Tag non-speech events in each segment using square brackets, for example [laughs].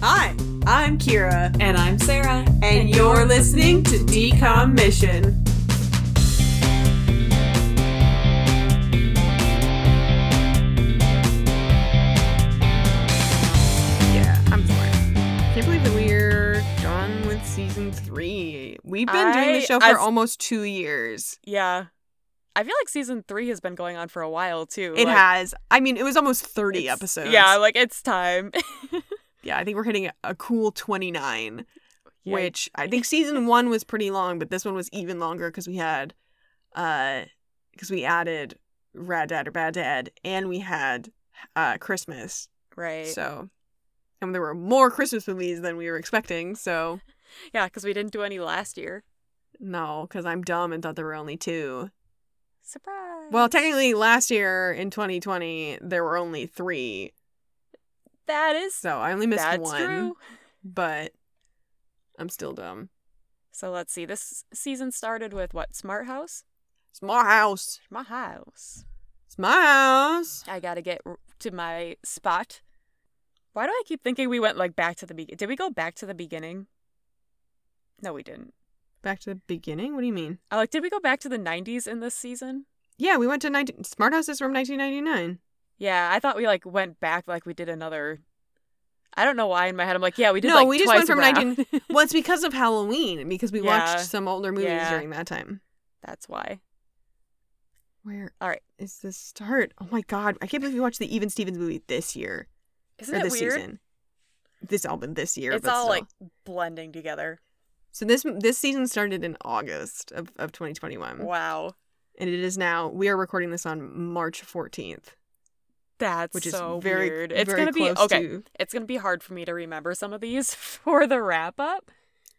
Hi, I'm Kira, And I'm Sarah. and you're listening to Decom Mission. Yeah, I'm sorry. Can't believe that we're done with season three. We've been doing the show for almost two years. Yeah. I feel like season three has been going on for a while too. It like, has. I mean, it was almost 30 episodes. Yeah, like it's time. [laughs] Yeah, I think we're hitting a cool 29. Yeah. which I think season [laughs] one was pretty long, but this one was even longer because we had, uh, because we added Rad Dad or Bad Dad, and we had, uh, Christmas. right. So, and there were more Christmas movies than we were expecting. So, [laughs] yeah, because we didn't do any last year. no, because I'm dumb and thought there were only two. Surprise. Well, technically, last year in 2020 there were only three, that is so I only missed that's one. true. But I'm still dumb. So let's see. This season started with what? Smart House. Smart house. Smart House. It's my house. I gotta get to my spot. Why do I keep thinking we went like back to the beginning? Did we go back to the beginning? No, we didn't. Back to the beginning. What do you mean? I like. Did we go back to the '90s in this season? Yeah, we went to 19- Smart House is from 1999. Yeah, I thought we like went back like we did another. I don't know why in my head I'm like, yeah, we did. No, like, we just went from around. 19 [laughs] Well, it's because of Halloween because we Yeah. watched some older movies Yeah. during that time. That's why. Where All right. is this start? Oh my god, I can't believe we watched the Even Stevens movie this year Isn't or it this weird? season. This album this year, it's all still. like blending together. so this this season started in August of, of 2021, Wow, and it is now we are recording this on March 14th, that's which is so very weird. It's very gonna be okay. to- It's gonna be hard for me to remember some of these [laughs] for the wrap up.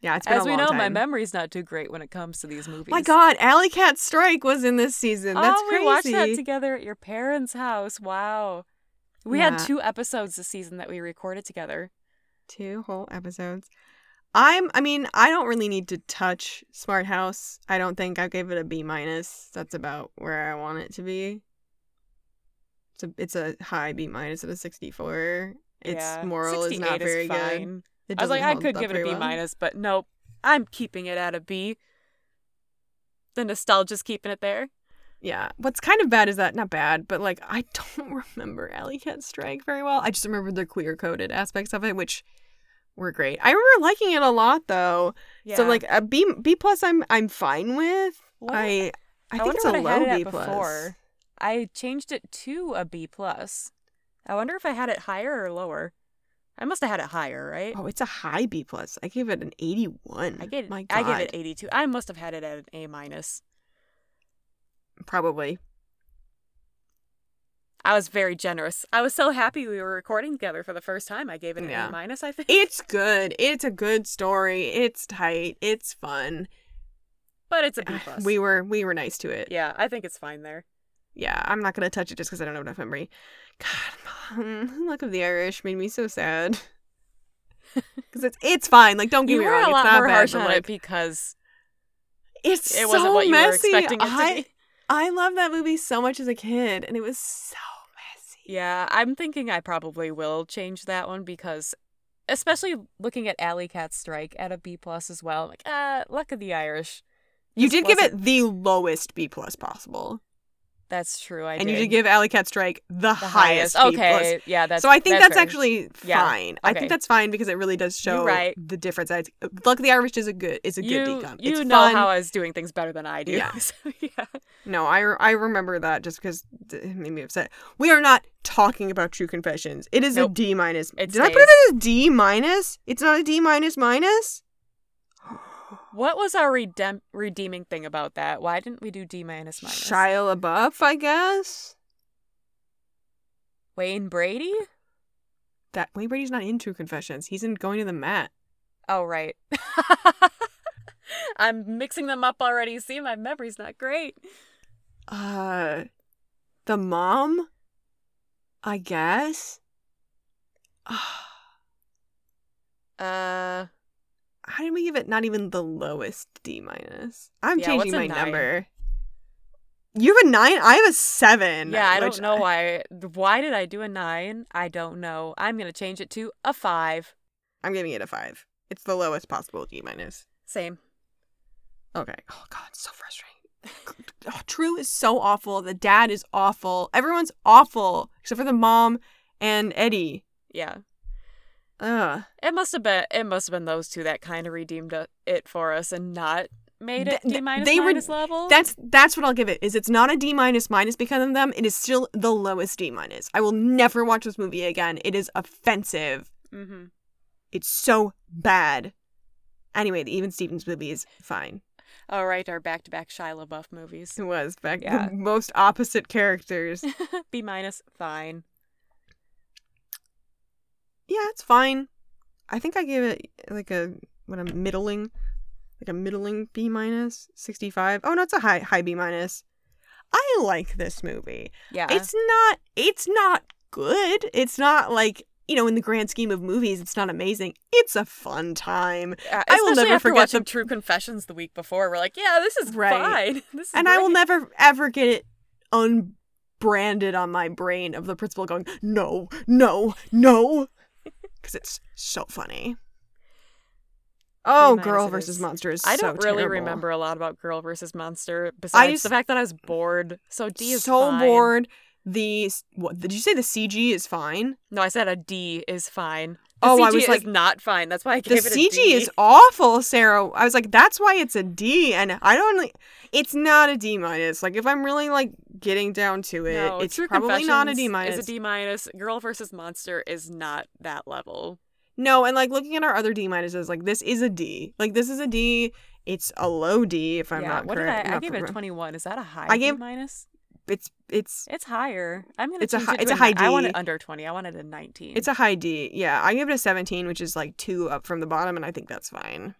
yeah, it's been As we know, my memory's not too great when it comes to these oh movies. My God, Alley Cat Strike was in this season. Oh, that's oh, crazy. we watched that together at your parents' house. Wow. We had two episodes this season that we recorded together. two whole episodes. I'm I mean, I don't really need to touch Smart House. I don't think I gave it a B minus. That's about where I want it to be. It's a it's a high B minus at a 64. Its yeah. moral is not 68 very good. fine. It I was like, I could give it a B B well. minus, but nope. I'm keeping it at a B. The nostalgia's keeping it there. Yeah. What's kind of bad is that not bad, but like I [laughs] don't remember Alley Cat Strike very well. I just remember the queer coded aspects of it, which were great. I remember liking it a lot though. Yeah. So like a B B plus I'm I'm fine with. What? I I I think it's a low B plus. before. I changed it to a B plus. I wonder if I had it higher or lower. I must have had it higher, right? Oh, it's a high B plus. I gave it an eighty-one. I gave My God. I gave it 82. I must have had it at an A minus. probably. I was very generous. I was so happy we were recording together for the first time. I gave it an Yeah. A minus. I think, It's good. It's a good story. It's tight. It's fun. but it's a B ah, plus. We were we were nice to it. yeah, I think it's fine there. Yeah, I'm not gonna touch it just because I don't have enough memory. God, [laughs] Mom, Luck of the Irish made me so sad. [laughs] Because it's it's fine. Like, don't get You me wrong, a it's lot not more bad, harsh on like, it because it's it so wasn't what you messy. were expecting I be. I love that movie so much as a kid, and it was so messy. Yeah, I'm thinking I probably will change that one because, especially looking at Alley Cat Strike at a B plus as well. I'm like, ah, Luck of the Irish. You did give it the lowest B plus possible, That's true. I and did. you did give Alley Cat Strike the, the highest. highest. Okay, yeah, that's so I think that's, fair. actually Yeah, fine. I think that's fine because it really does show right. the difference. I, Luck of the Irish is a good is a good you. DCOM. You it's know fun. how I was doing things better than I do. Yeah. [laughs] so, yeah. No, I, I remember that just because it made me upset. We are not talking about True Confessions. It is a Nope. D minus. Did I put it as a D minus? It's not a D minus minus. What was our redem- redeeming thing about that? Why didn't we do D minus minus? Shia LaBeouf, I guess. Wayne Brady? That Wayne Brady's not in True Confessions. He's in Going to the Mat. Oh right. [laughs] I'm mixing them up already. See, my memory's not great. Uh, the mom. I guess. [sighs] Uh, How did we give it not even the lowest D minus? I'm Yeah, changing my nine? number. You have a nine. I have a seven. yeah, I don't know why. Why did I do a nine? I don't know. I'm gonna change it to a five. I'm giving it a five. It's the lowest possible D minus. Same. Okay. Oh god, so frustrating. [laughs] Oh, True is so awful. The dad is awful. Everyone's awful except for the mom and Eddie. Yeah. Ugh. It must have been it must have been those two that kind of redeemed uh, it for us and not made it D minus they were- level. That's that's what I'll give it. Is it's not a D minus minus because of them. It is still the lowest D minus. I will never watch this movie again. It is offensive. mm-hmm. It's so bad. Anyway, the Even Stevens movie is fine. All right, our back to back Shia LaBeouf movies. It was back Yeah. the most opposite characters. [laughs] B minus, fine. Yeah, it's fine. I think I gave it like a what a middling, like a middling B minus, sixty five. Oh no, it's a high high B minus. I like this movie. Yeah. It's not. It's not good. It's not like you know in the grand scheme of movies, it's not amazing. It's a fun time, Uh, I will never forget watching the- True Confessions the week before. We're like, yeah, this is Right. fine. [laughs] This is and I will never ever get it unbranded on my brain of the principal going no, no, no, because it's so funny. Oh, minus girl it versus is. monster is I so don't really terrible. remember a lot about Girl versus Monster besides just- the fact that I was bored. So D is so fine. bored. The what did you say? The CG is fine. No, I said a D is fine. The Oh, CG I was like- not fine. That's why I The gave it a CG D. is awful, Sarah. I was like, that's why it's a D, and I don't. Like, it's not a D minus. Like, if I'm really like getting down to it, no, it's probably not a D minus. It's a D minus. Girl versus Monster is not that level. No, and like looking at our other D minuses, like this is a D. Like this is a D. It's a low D if I'm yeah. not what correct. did I? I gave it a twenty-one. Is that a high I gave- minus? It's it's It's higher. I'm gonna. It's a change hi- it it's a high ni- I want D. it under twenty. I wanted a nineteen. it's a high D. Yeah, I give it a 17, which is like two up from the bottom, and I think that's fine.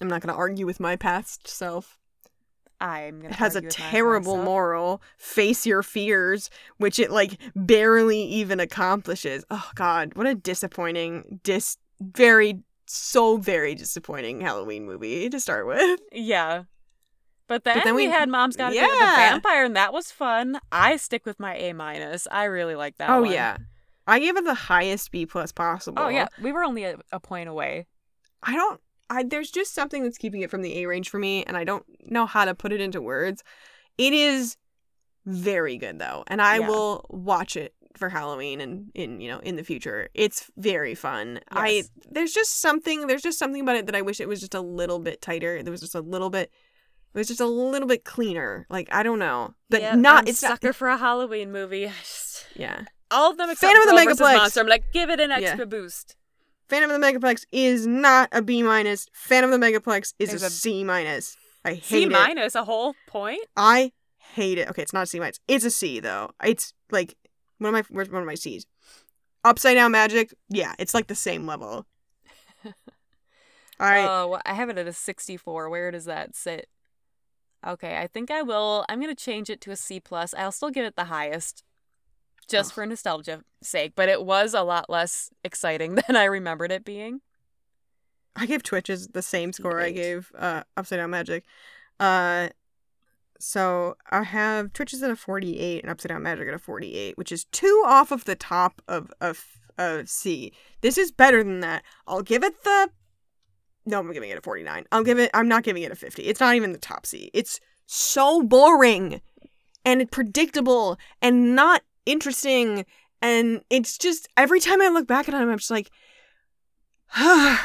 I'm not gonna argue with my past self. I'm gonna. It has a terrible moral. Face your fears, which it like barely even accomplishes. Oh God, what a disappointing, dis, very, so very disappointing Halloween movie to start with. Yeah. But then, But then we, we- had Mom's Gotta Get with the Vampire, and that was fun. I stick with my A minus. I really like that oh one. yeah, I gave it the highest B plus possible. Oh yeah, we were only a, a point away. I don't. I there's just something that's keeping it from the A range for me, and I don't know how to put it into words. It is very good though, and I Yeah. will watch it for Halloween and in you know in the future. It's very fun. I there's just something there's just something about it that I wish it was just a little bit tighter. There was just a little bit. It was just a little bit cleaner. Like I don't know, but Yep, not. I'm it's sucker not. for a Halloween movie. Just- [sighs] Yeah, all of them except Phantom of the Megaplex. Monster. I'm like, give it an Yeah. extra boost. Phantom of the Megaplex is not a B minus. Phantom of the Megaplex is Is a a- C minus. I hate C it. minus a whole point. I hate it. Okay, it's not a C minus. It's a C though. It's like one of my where's one of my C's. Upside down magic. Yeah, it's like the same level. [laughs] All right. Oh, well, I have it at a 64. Where does that sit? Okay, I think I will. I'm gonna change it to a C plus. I'll still give it the highest, just Ugh. for nostalgia sake. But it was a lot less exciting [laughs] than I remembered it being. I gave Twitches the same score I gave uh Upside Down Magic. Uh so I have Twitches at a 48 and Upside Down Magic at a 48, which is two off of the top of of of C. This is better than that. I'll give it the No, I'm giving it a 49. I'll give it I'm not giving it a 50. It's not even the top C. It's so boring and predictable and not interesting and it's just every time I look back at it I'm just like [sighs] I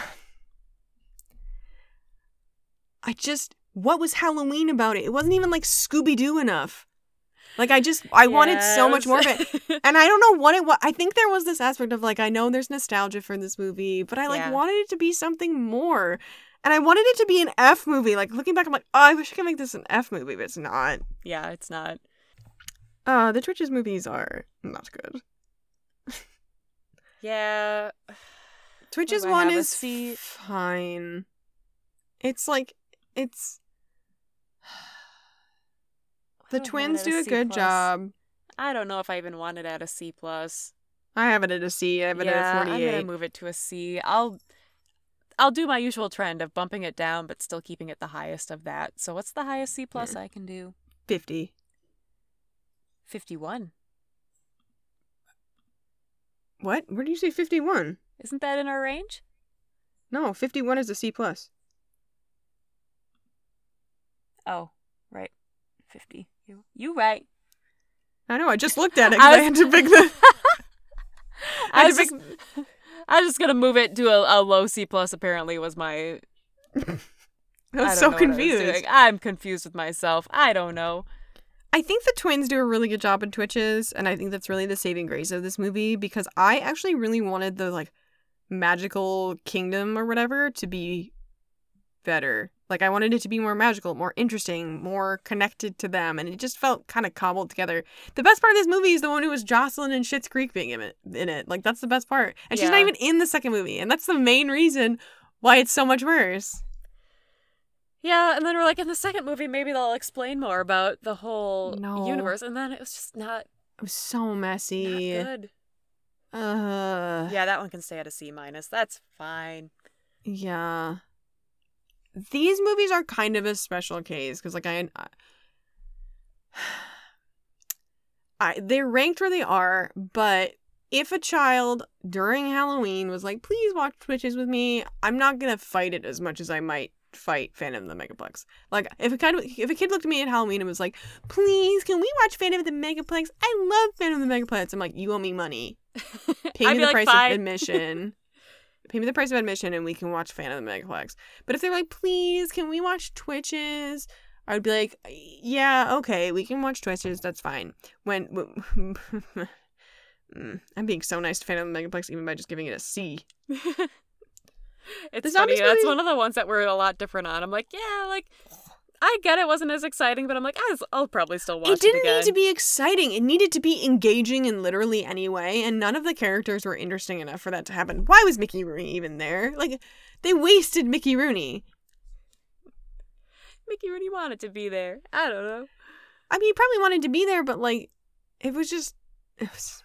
just what was Halloween about it? It wasn't even like Scooby Doo enough. Like I just I wanted so much more of it. [laughs] And I don't know what it was. I think there was this aspect of like I know there's nostalgia for this movie, but I like Yeah. wanted it to be something more. And I wanted it to be an F movie. Like looking back, I'm like, oh, I wish I could make this an F movie, but it's not. yeah, it's not. Uh, the Twitches movies are not good. Yeah. [sighs] Twitches one is fine. It's like it's the I don't have twins do a C good plus. job. I don't know if I even want it at a C plus. I have it at a C. I have it yeah, at a I'm 48. gonna move it to a C. I'll I'll do my usual trend of bumping it down but still keeping it the highest of that. So what's the highest C plus mm. I can do? 50. 51. What? Where do you say 51? Isn't that in our range? No, 51 is a C plus. Oh, right. 50. You, you right. I know. I just looked at it. [laughs] I, I was- had to pick the. [laughs] I I was just, [laughs] I was just gonna move it to a, a low C plus. Apparently, was my. I I was so confused. I'm confused with myself. I don't know. I think the twins do a really good job in Twitches, and I think that's really the saving grace of this movie because I actually really wanted the like magical kingdom or whatever to be better. Like I wanted it to be more magical, more interesting, more connected to them, and it just felt kind of cobbled together. The best part of this movie is the one who was Jocelyn and Schitt's Creek being in it. In it, like that's the best part, and she's not even in the second movie, and that's the main reason why it's so much worse. Yeah, and then we're like, in the second movie, maybe they'll explain more about the whole No. universe, and then it was just not, It was so not messy. good. Uh, Yeah, that one can stay at a C minus. That's fine. Yeah. These movies are kind of a special case because, like, I, [sighs] I, they're ranked where they are, but if a child during Halloween was like, "Please watch Twitches with me," I'm not gonna fight it as much as I might fight Phantom of the Megaplex. Like, if a kind of if a kid looked at me at Halloween and was like, "Please, can we watch Phantom of the Megaplex?" I love Phantom of the Megaplex. I'm like, "You owe me money." [laughs] Pay me the like, price of admission. [laughs] Pay me the price of admission and we can watch Phantom of the Megaplex. But if they're like, please, can we watch Twitches? I would be like, yeah, okay, we can watch Twitches. That's fine. When. [laughs] Mm, I'm being so nice to Phantom of the Megaplex even by just giving it a C. [laughs] it's The funny. That's movie- one of the ones that we're a lot different on. I'm like, yeah, like I get it wasn't as exciting, but I'm like, I'll, probably still watch it. it didn't need to be exciting. It needed to be engaging in literally any way, and none of the characters were interesting enough for that to happen. Why was Mickey Rooney even there? Like, they wasted Mickey Rooney. Mickey Rooney wanted to be there. I don't know. I mean, he probably wanted to be there, but like, it was just, it was,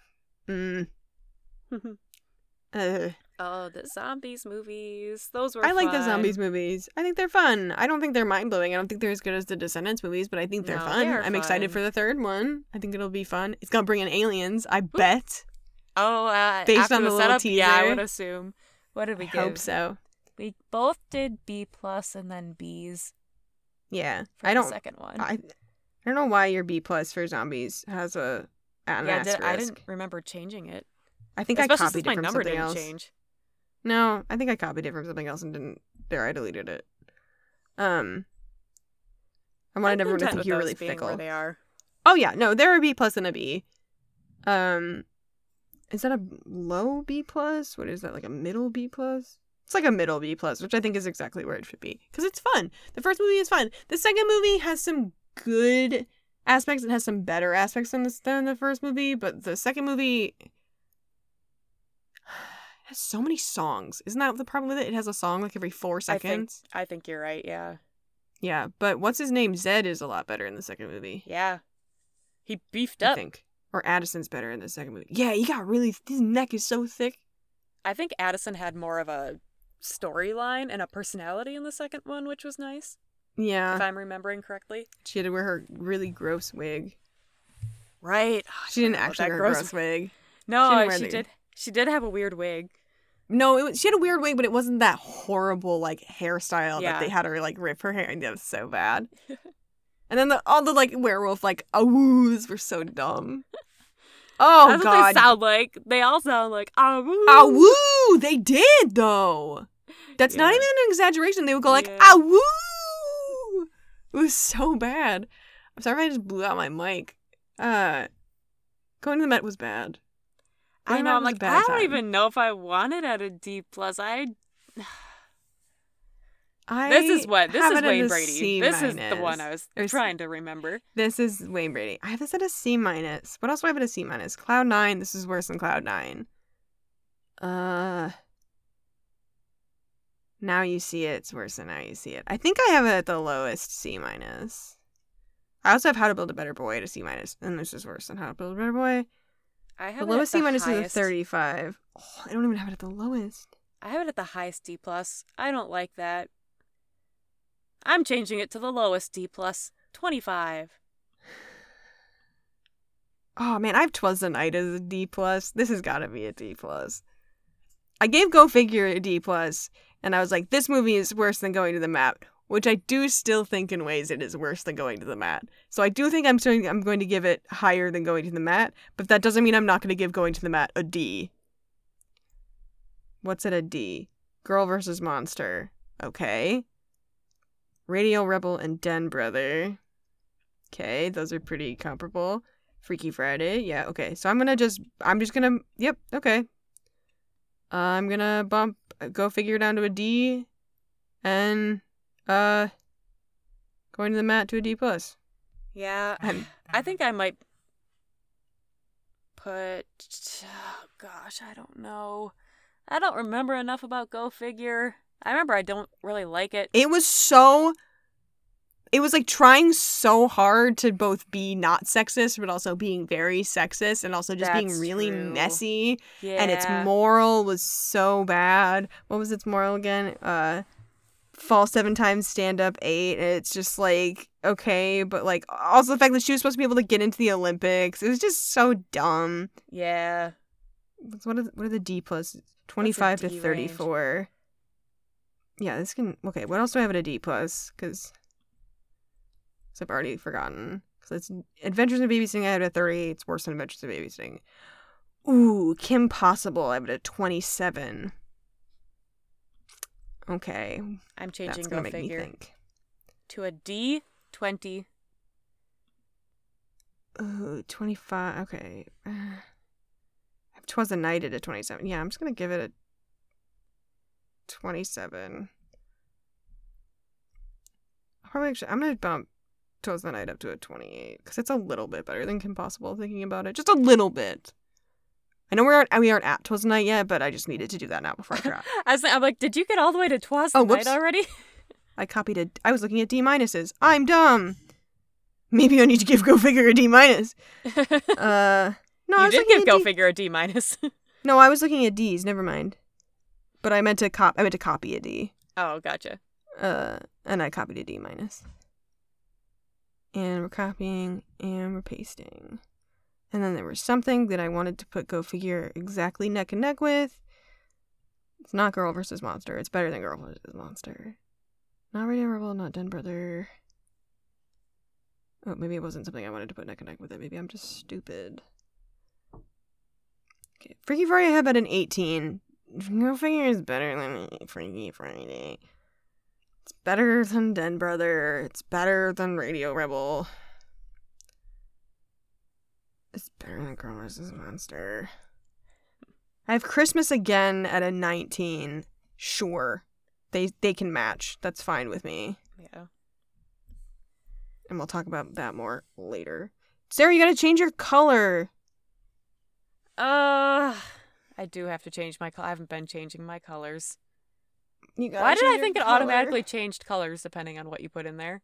mm, [laughs] uh. Oh, the zombies movies. Those were. I like the fun. zombies movies. I think they're fun. I don't think they're mind blowing. I don't think they're as good as the Descendants movies, but I think they're No, fun. they are I'm excited fun. for the third one. I think it'll be fun. It's gonna bring in aliens. I bet. Oh, uh, Based after on the, the little setup, yeah, I teaser. would assume. What did we I give? hope so. We both did B plus and then B's. Yeah. For I the don't. second one. I. I don't know why your B plus for zombies has a an yeah, did, asterisk. I didn't remember changing it. I think Especially I copied since it my from number something didn't else. change. No, I think I copied it from something else and didn't. There, I deleted it. Um. I wanted everyone to think you were those really fickle. Where they are. Oh yeah, no, they're a B plus and a B. Um, is that a low B plus? What is that? Like a middle B plus? It's like a middle B plus, which I think is exactly where it should be because it's fun. The first movie is fun. The second movie has some good aspects. It has some better aspects than the, than the first movie, but the second movie has so many songs. Isn't that the problem with it? It has a song like every four seconds. I think. I think you're right. Yeah. Yeah, but what's his name? Zed is a lot better in the second movie. Yeah. He beefed up. I think. Or Addison's better in the second movie. Yeah, he got really. His neck is so thick. I think Addison had more of a storyline and a personality in the second one, which was nice, Yeah, if I'm remembering correctly. she had to wear her really gross wig. Right. Oh, she didn't actually wear a gross- gross wig. No, She she, did. She did have a weird wig. No, it was, she had a weird wig, but it wasn't that horrible like hairstyle Yeah. that they had her like rip her hair. and That was so bad. and then the, all the like werewolf like awoos were so dumb. [laughs] Oh That's what god, they sound like. They all sound like ah woo. awoo! They did though. That's not even an exaggeration. They would go like Yeah. awoo. It was so bad. I'm sorry if I just blew out my mic. Uh, going to the Mat was bad. I know. I'm like, I don't time. even know if I wanted at a D plus. I. I [sighs] This is what. This is it Wayne Brady. C This is the one I was Or trying to remember. This is Wayne Brady. I have this at a C minus. What else do I have at a C minus? Cloud nine. This is worse than Cloud nine. Uh. Now you see it. It's worse than now you see it. I think I have it at the lowest C minus. I also have How to Build a Better Boy at a C minus, and this is worse than How to Build a Better Boy. I The have it lowest C the minus is a thirty-five. Oh, I don't even have it at the lowest. I have it at the highest D plus. I don't like that. I'm changing it to the lowest D. Twenty five. Oh man, I have Twas the Night as a D plus. This has got to be a D plus. I gave Go Figure a D plus, and I was like, this movie is worse than Going to the Mat, which I do still think in ways it is worse than Going to the Mat. So I do think I'm still, I'm going to give it higher than Going to the Mat, but that doesn't mean I'm not going to give Going to the Mat a D. What's it a D? Girl versus Monster. Okay. Radio Rebel and Den Brother. Okay, those are pretty comparable. Freaky Friday. Yeah, okay. So I'm gonna just I'm just gonna yep, okay. Uh, I'm gonna bump go figure down to a D and uh going to the mat to a D plus. Yeah. I'm- [sighs] I think I might put oh gosh, I don't know. I don't remember enough about Go Figure. I remember I don't really like it. It was so it was like trying so hard to both be not sexist but also being very sexist and also just being really true. messy Yeah. and its moral was so bad. What was its moral again? Uh fall seven times, stand up eight. And it's just like okay, but like also the fact that she was supposed to be able to get into the Olympics. It was just so dumb. Yeah. What are the, what are the D plus? Twenty five to D range? thirty four. Yeah, this can okay. What else do I have at a D plus? Because I've already forgotten. Because it's Adventures in Babysitting. I have a at thirty eight. It's worse than Adventures in Babysitting. Ooh, Kim Possible. I have it at twenty seven. Okay, I'm changing that's Go make Figure me think. to a D twenty. Ooh, 25. Okay. [sighs] Uh, Twas a night at a 27. Yeah, I'm just going to give it a 27. Probably actually, I'm going to bump Twas the Night up to a 28 because it's a little bit better than Kim Possible thinking about it. Just a little bit. I know we aren't, we aren't at Twas the Night yet, but I just needed to do that now before I forgot. [laughs] I was, I'm like, did you get all the way to Twas Oh, the Night already? [laughs] I copied it. I was looking at D minuses. I'm dumb. Maybe I need to give Go Figure a D minus. [laughs] Uh, no, I you was did looking give at Go D- Figure a D minus. No, I was looking at D's. Never mind. But I meant to cop. I meant to copy a D. oh, gotcha. Uh, and I copied a D minus. And we're copying and we're pasting. And then there was something that I wanted to put Go Figure exactly neck and neck with. It's not Girl versus Monster. It's better than Girl versus Monster. Not Radio Rebel. Not Den Brother. Oh, maybe it wasn't something I wanted to put neck and neck with it. Maybe I'm just stupid. Okay, Freaky Friday have at an 18. Go Figure is better than Freaky Friday. It's better than Den Brother. It's better than Radio Rebel. It's better than Girl vs. Monster. I have Christmas again at a 19. Sure. They they can match. That's fine with me. Yeah. And we'll talk about that more later. Sarah, you gotta change your color. Uh, I do have to change my color. I haven't been changing my colors. You Why did I think it color. automatically changed colors depending on what you put in there?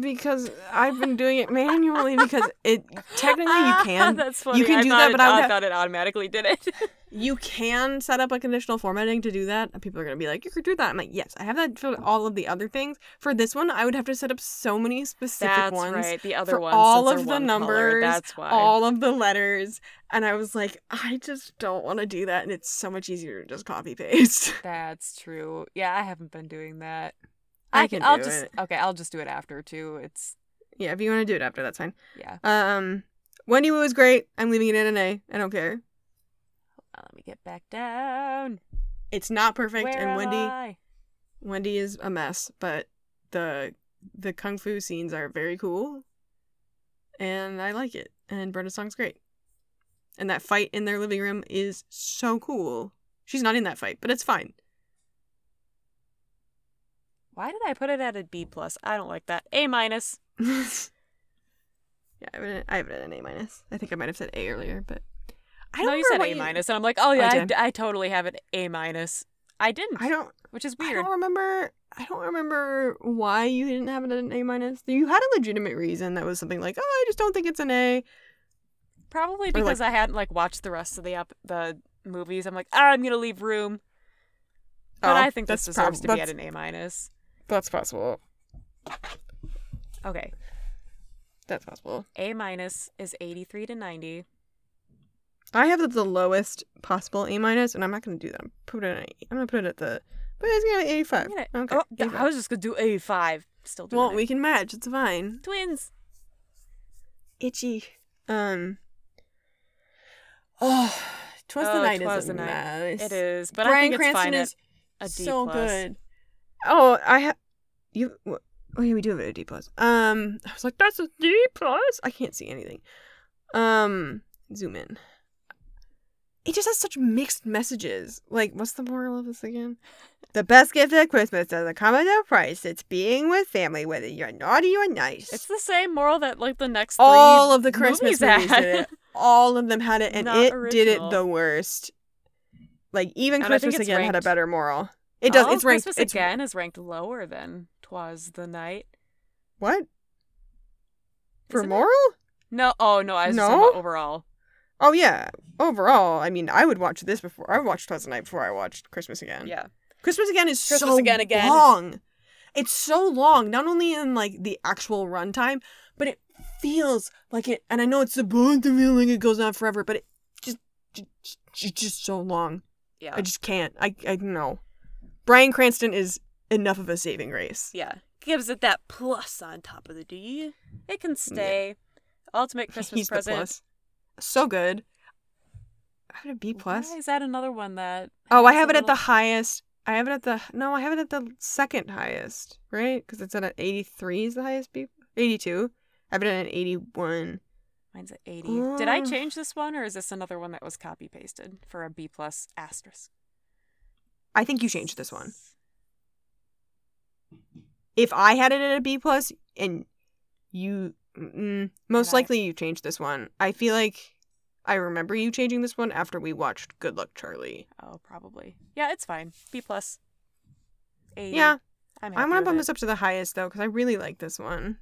Because I've been doing it manually because it technically you [laughs] can That's funny. you can I do that, it- but I I thought it automatically did it. [laughs] You can set up a conditional formatting to do that. and People are going to be like, you could do that. I'm like, yes, I have that for all of the other things. For this one, I would have to set up so many specific That's ones. right. The other ones, all of the one color, numbers, that's why. All of the letters. And I was like, I just don't want to do that. And it's so much easier to just copy paste. [laughs] That's true. Yeah, I haven't been doing that. I can I'll do just it. okay. I'll just do it after too. It's yeah, if you want to do it after, that's fine. yeah. Um, Wendy Wu is great. I'm leaving it at an A. I don't care. Let me get back down. It's not perfect, Where and Wendy I? Wendy is a mess, but the the kung fu scenes are very cool, and I like it. And Brenda's song's great, and that fight in their living room is so cool. She's not in that fight, but it's fine. Why did I put it at a B plus? I don't like that. A minus. [laughs] yeah, I have, it, I have it at an A minus. I think I might have said A earlier, but I don't No, you said A minus, and I'm like, oh I yeah, I, did. d- I totally have it A minus. I didn't, I don't. which is weird. I don't remember. I don't remember why you didn't have it at an A minus. You had a legitimate reason that was something like, "Oh, I just don't think it's an A." Probably Or, like- because I hadn't like watched the rest of the up the movies. I'm like, ah, I'm gonna leave room. But Oh, I think this deserves prob- to be at an A minus. That's possible. Okay, That's possible. A minus is 83 to 90. I have the lowest possible A minus, and I'm not gonna do that. I'm put it at I'm gonna put it at the but it's gonna be eighty five. I'm gonna- Okay. oh, 85. I was just gonna do 85. Still doing well, it. we can match. It's fine. twins. Itchy. Um. Oh, twas the Oh, night Twas is the a Night. mess. It is, but I Bryan think it's Cranston fine is at a D so plus. good. Oh, I have you. Oh yeah, we do have it at D plus. Um, I was like, that's a D plus. I can't see anything. Um, zoom in. It just has such mixed messages. Like, what's the moral of this again? The best gift at Christmas doesn't come at no price. It's being with family, whether you're naughty or nice. It's the same moral that like the next three all of the Christmas movies movies had. did it. All of them had it, and Not it did it the worst. Like even And Christmas again had a better moral. It does. Oh, it's ranked. Christmas it's again is ranked lower than Twas the Night. what for Isn't it? moral? No, oh no, I was just talking No? about overall. Oh yeah. Overall, I mean, I would watch this before. I would watch Twas the Night before I watched Christmas again. Yeah. Christmas again is Christmas so Again again. long. It's so long, not only in like the actual runtime, but it feels like it. And I know it's supposed to feel like it goes on forever, but it just, just, just, just so long. Yeah. I just can't. I, I know. Bryan Cranston is enough of a saving grace. yeah. Gives it that plus on top of the D. It can stay. Ultimate [laughs] Christmas He's present. the plus. So good. I have it a B plus. Why is that another one that? Oh, I have it at the highest. I have it at the no. I have it at the second highest, right? Because it's at an eighty-three is the highest. B eighty-two. I have it at an eighty-one. Mine's at 80. Did I Uh. change this one or is this another one that was copy pasted for a B plus asterisk? I think you changed this one. If I had it at a B plus and you, mm, most I- likely you changed this one. I feel like I remember you changing this one after we watched Good Luck Charlie. Oh, probably. Yeah, it's fine. B plus. 80. Yeah, I'm, I'm gonna bump it. this up to the highest though because I really like this one.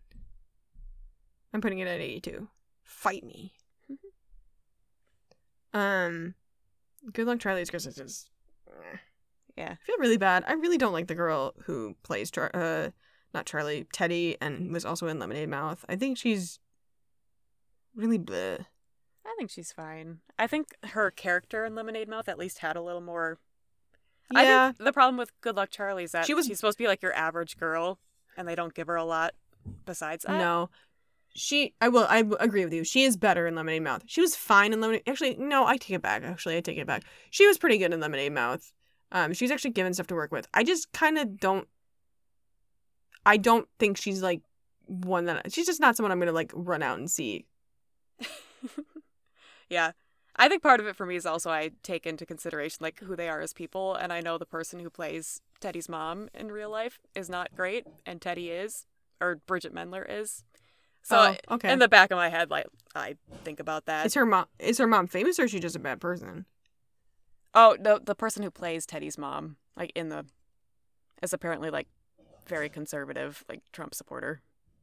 I'm putting it at 82. Fight me. [laughs] um, Good Luck Charlie's Christmas is. Yeah. I feel really bad. I really don't like the girl who plays Char- uh not Charlie, Teddy and was also in Lemonade Mouth. I think she's really bleh. I think she's fine. I think her character in Lemonade Mouth at least had a little more. Yeah. I think the problem with Good Luck Charlie is that She was- she's supposed to be like your average girl, and they don't give her a lot besides that. no. She I will I agree with you. She is better in Lemonade Mouth. She was fine in Lemonade Actually, no, I take it back. Actually, I take it back. She was pretty good in Lemonade Mouth. Um she's actually given stuff to work with. I just kind of don't I don't think she's like one that she's just not someone I'm going to like run out and see. [laughs] yeah. I think part of it for me is also I take into consideration like who they are as people, and I know the person who plays Teddy's mom in real life is not great, and Teddy is, or Bridgit Mendler is. So Oh, okay. in the back of my head, like I think about that. Is her mom is her mom famous or is she just a bad person? Oh no, the person who plays Teddy's mom, like in the, is apparently like very conservative, like Trump supporter,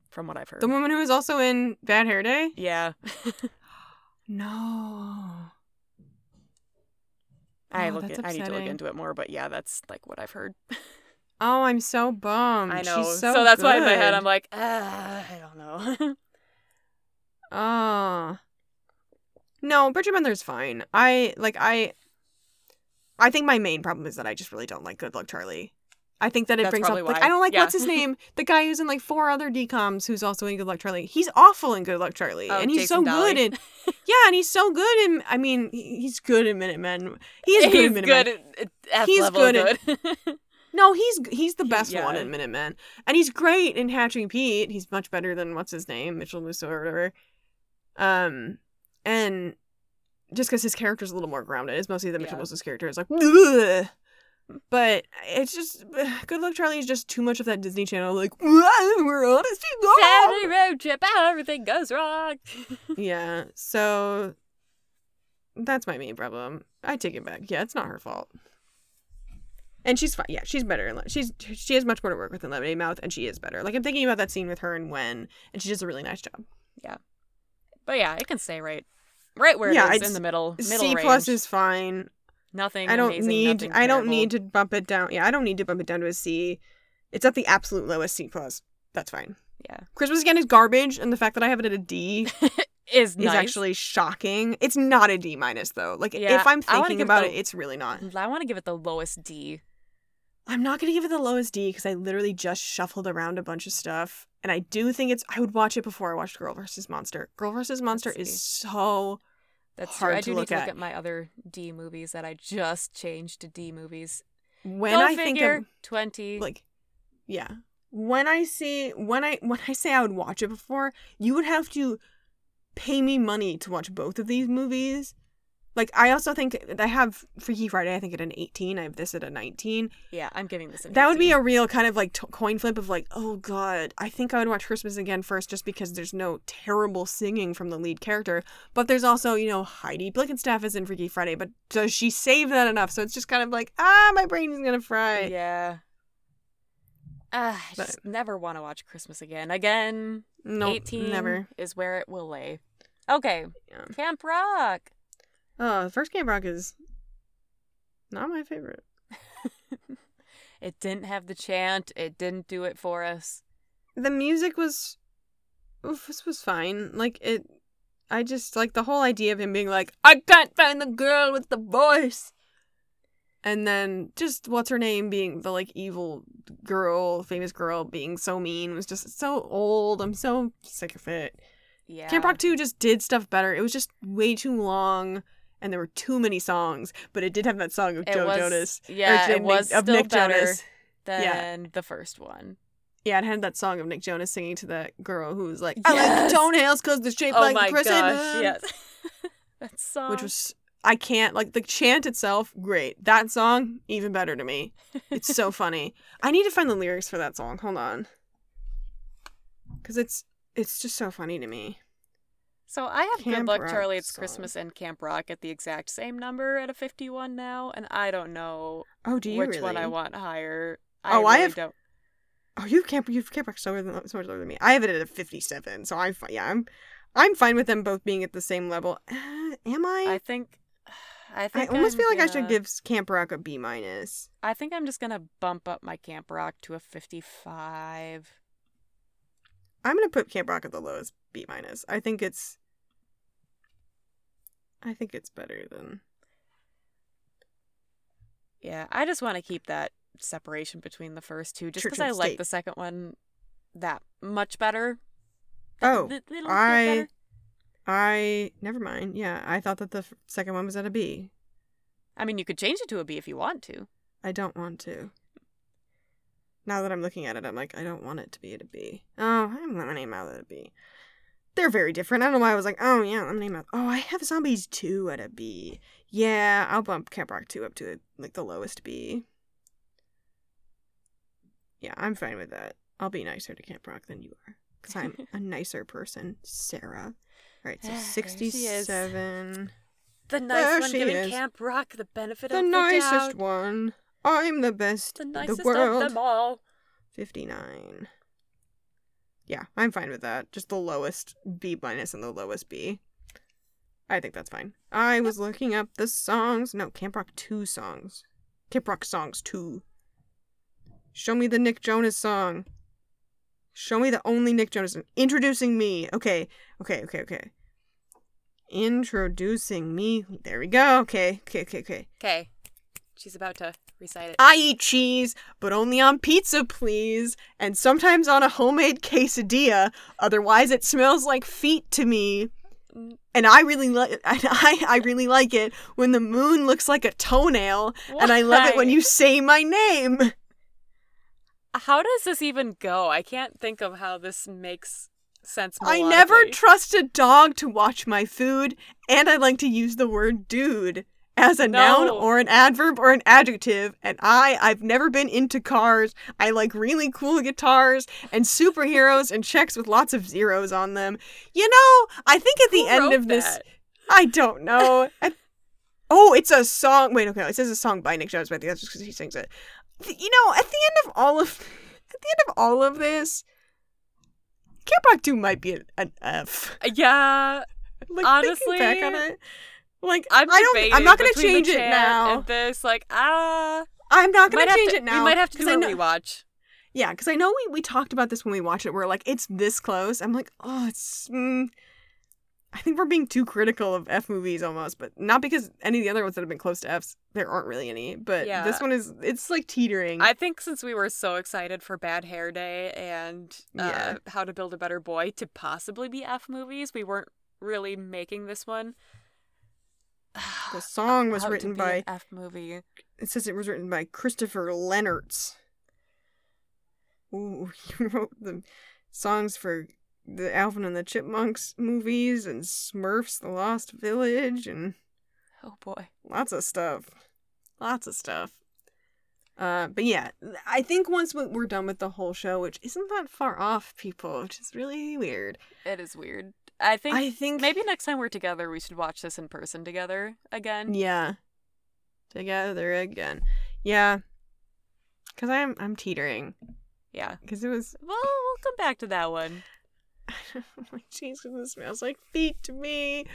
from what I've heard. The woman who is also in Bad Hair Day? yeah, [laughs] No. I Oh, look. I need to look into it more, but yeah, that's like what I've heard. [laughs] Oh, I'm so bummed. I know. She's so, that's why in my head. I'm like, ah, I don't know. Oh. [laughs] No, Bridgit Mendler's fine. I like I I think my main problem is that I just really don't like Good Luck Charlie. I think that it That's brings up like why. I don't like Yeah. what's his name? [laughs] The guy who's in like four other DComs who's also in Good Luck Charlie. He's awful in Good Luck Charlie. Oh, and he's Jason so good Dolley. in [laughs] Yeah, and he's so good in I mean, he's good in Minutemen. He is good He's in Minutemen. good at, He's level good at- good. [laughs] No, he's he's the He- best one in Minutemen, and he's great in Hatching Pete. He's much better than what's his name, Mitchell Musso or whatever. Um, and just because his character's a little more grounded, it's mostly the Mitchell Yeah. Musso's character is like, "Ugh." but it's just Good Luck Charlie is just too much of that Disney Channel like we're honest to God. Family road trip, everything goes wrong. [laughs] Yeah, so that's my main problem. I take it back. Yeah, it's not her fault. And she's fine. Yeah, she's better. In, she's she has much more to work with in Lemonade Mouth, and she is better. Like I'm thinking about that scene with her and Wen, and she does a really nice job. Yeah, but yeah, it can stay right, right where Yeah, it is it's- in the middle, middle C range. plus is fine. nothing. I don't amazing, need. I don't need to bump it down. Yeah, I don't need to bump it down to a C. It's at the absolute lowest C plus. That's fine. Yeah, Christmas again is garbage, and the fact that I have it at a D [laughs] is is nice. actually shocking. It's not a D minus though. Like Yeah, if I'm thinking it about the- it, it's really not. I want to give it the lowest D. I'm not gonna give it the lowest D because I literally just shuffled around a bunch of stuff, and I do think it's. I would watch it before I watched Girl versus Monster. Girl versus Monster is so. That's Hard true. I to do need to look at. at my other D movies that I just changed to D movies. When Go I think figure, of twenty. like, yeah, when I see when I when I say I would watch it before, you would have to pay me money to watch both of these movies. Like I also think I have Freaky Friday. I think at an 18. I have this at a 19. yeah, I'm giving this. That would be a real kind of like t- coin flip of like, oh god, I think I would watch Christmas again first just because there's no terrible singing from the lead character, but there's also you know Heidi Blickenstaff is in Freaky Friday, but does she save that enough? So it's just kind of like, ah, my brain is gonna fry. Yeah. Ah, I But- just never want to watch Christmas again. Again, No, 18 never. is where it will lay. Okay, Yeah. Camp Rock. Uh, the first Camp Rock is not my favorite. [laughs] It didn't have the chant. It didn't do it for us. The music was, oof, this was fine. Like it, I just like the whole idea of him being like, I can't find the girl with the voice. And then just what's her name being the like evil girl, famous girl being so mean was just so old. I'm so sick of it. Yeah. Camp Rock 2 just did stuff better. It was just way too long and there were too many songs, but it did have that song of It Joe was- Jonas. Yeah, Nick- it was of still Nick better Jonas. than the first one. Yeah, it had that song of Nick Jonas singing to that girl who was like, I like Yes. the toenails because they're shaped oh like my the crescent. gosh, yes. [laughs] that song. Which was, I can't, like, the chant itself, great. That song, even better to me. It's so [laughs] funny. I need to find the lyrics for that song. Hold on. Because it's, it's just so funny to me. So I have Camp Good Luck Rock Charlie, It's song. Christmas, and Camp Rock at the exact same number at a 51 now, and I don't know Oh, do you which really? one I want higher. Oh, I I have- don't. Oh, you can't. You've Camp Rock so, so much lower than me. I have it at a fifty-seven, so I'm fine. Yeah, I'm, I'm fine with them both being at the same level. Uh, am I? I think. [sighs] I I, almost I'm feel like I should give Camp Rock a B minus. I think I'm just gonna bump up my Camp Rock to a 55. I'm gonna put Camp Rock at the lowest B minus. I think it's. I think it's better than. Yeah, I just want to keep that separation between the first two, just because I like state. the second one that much better. Oh, I- better. I never mind. Yeah, I thought that the f- second one was at a B. I mean, you could change it to a B if you want to. I don't want to. Now that I'm looking at it, I'm like, I don't want it to be at a B. Oh, I'm lemonade mouth at a B. They're very different. I don't know why I was like, oh yeah, lemonade mouth. Oh, I have zombies two at a B. Yeah, I'll bump Camp Rock two up to like the lowest B. Yeah, I'm fine with that. I'll be nicer to Camp Rock than you are, because I'm a [laughs] nicer person, Sarah. All right, so [sighs] There sixty-seven. The nice There one giving is. Camp Rock the benefit of The of the nicest doubt. one. I'm the best The nicest the world. of them all. 59. Yeah, I'm fine with that. Just the lowest B minus and the lowest B. I think that's fine. I was looking up the songs. No, Camp Rock 2 songs. Camp Rock songs 2. Show me the Nick Jonas song. Show me the only Nick Jonas song. Introducing me. Okay, okay, okay, okay. Introducing me. There we go. Okay, okay, okay, okay. Okay, she's about to recite it. I eat cheese, but only on pizza, please, and sometimes on a homemade quesadilla. Otherwise, it smells like feet to me. Mm. And I really like [laughs] I, I really like it when the moon looks like a toenail, and I love it when you say my name. How does this even go? I can't think of how this makes sense. I never trust a dog to watch my food, and I like to use the word dude as a noun or an adverb or an adjective. And I, I've never been into cars. I like really cool guitars and superheroes and checks with lots of zeros on them. You know, I think at the Who end of this. I don't know. I- [laughs] oh, it's a song. Wait, okay, it says a song by Nick Jonas, but I think that's just because he sings it. You know, at the end of all of, [laughs] at the end of all of this. Camp Rock 2 might be an, an F. Yeah, [laughs] Like Honestly, back on it, like I'm I don't. I'm not gonna change it now. And this, like, ah, I'm not gonna change it now. We might have to do a know, rewatch. Yeah, because I know we we talked about this when we watched it. We're like, it's this close. I'm like, oh, it's. Mm. I think we're being too critical of F movies almost, but not because any of the other ones that have been close to Fs, there aren't really any. But Yeah. this one is, it's like teetering. I think since we were so excited for Bad Hair Day and uh, Yeah. How to Build a Better Boy to possibly be F movies, we weren't really making this one. [sighs] the song was written by, F movie. it says it was written by Christopher Lennertz. Ooh, [laughs] he wrote the songs for the Alvin and the Chipmunks movies and Smurfs The Lost Village and Oh boy. lots of stuff. Lots of stuff. Uh, but yeah, I think once we- we're done with the whole show, which isn't that far off, people, which is really weird. It is weird. I think I think maybe next time we're together, we should watch this in person together again. yeah, together again. Yeah, because I'm I'm teetering Yeah. because it was Well, we'll come back to that one. [laughs] Jesus, this smells like feet to me.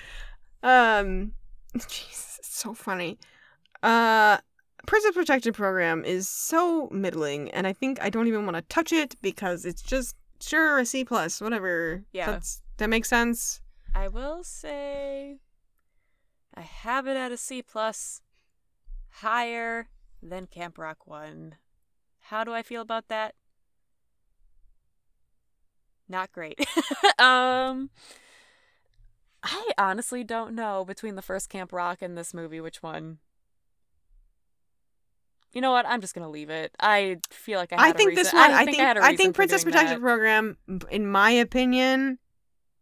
Um, [laughs] Jesus, it's so funny. Uh, Princess Protection Program is so middling, and I think I don't even want to touch it because it's just sure a C plus, whatever. Yeah. That's, that makes sense. I will say I have it at a C plus higher than Camp Rock 1. How do I feel about that? Not great. [laughs] um I honestly don't know between the first Camp Rock and this movie which one. You know what? I'm just gonna leave it. I feel like I. I a think this one. I think, think I, I think Princess Protection that. Program, in my opinion,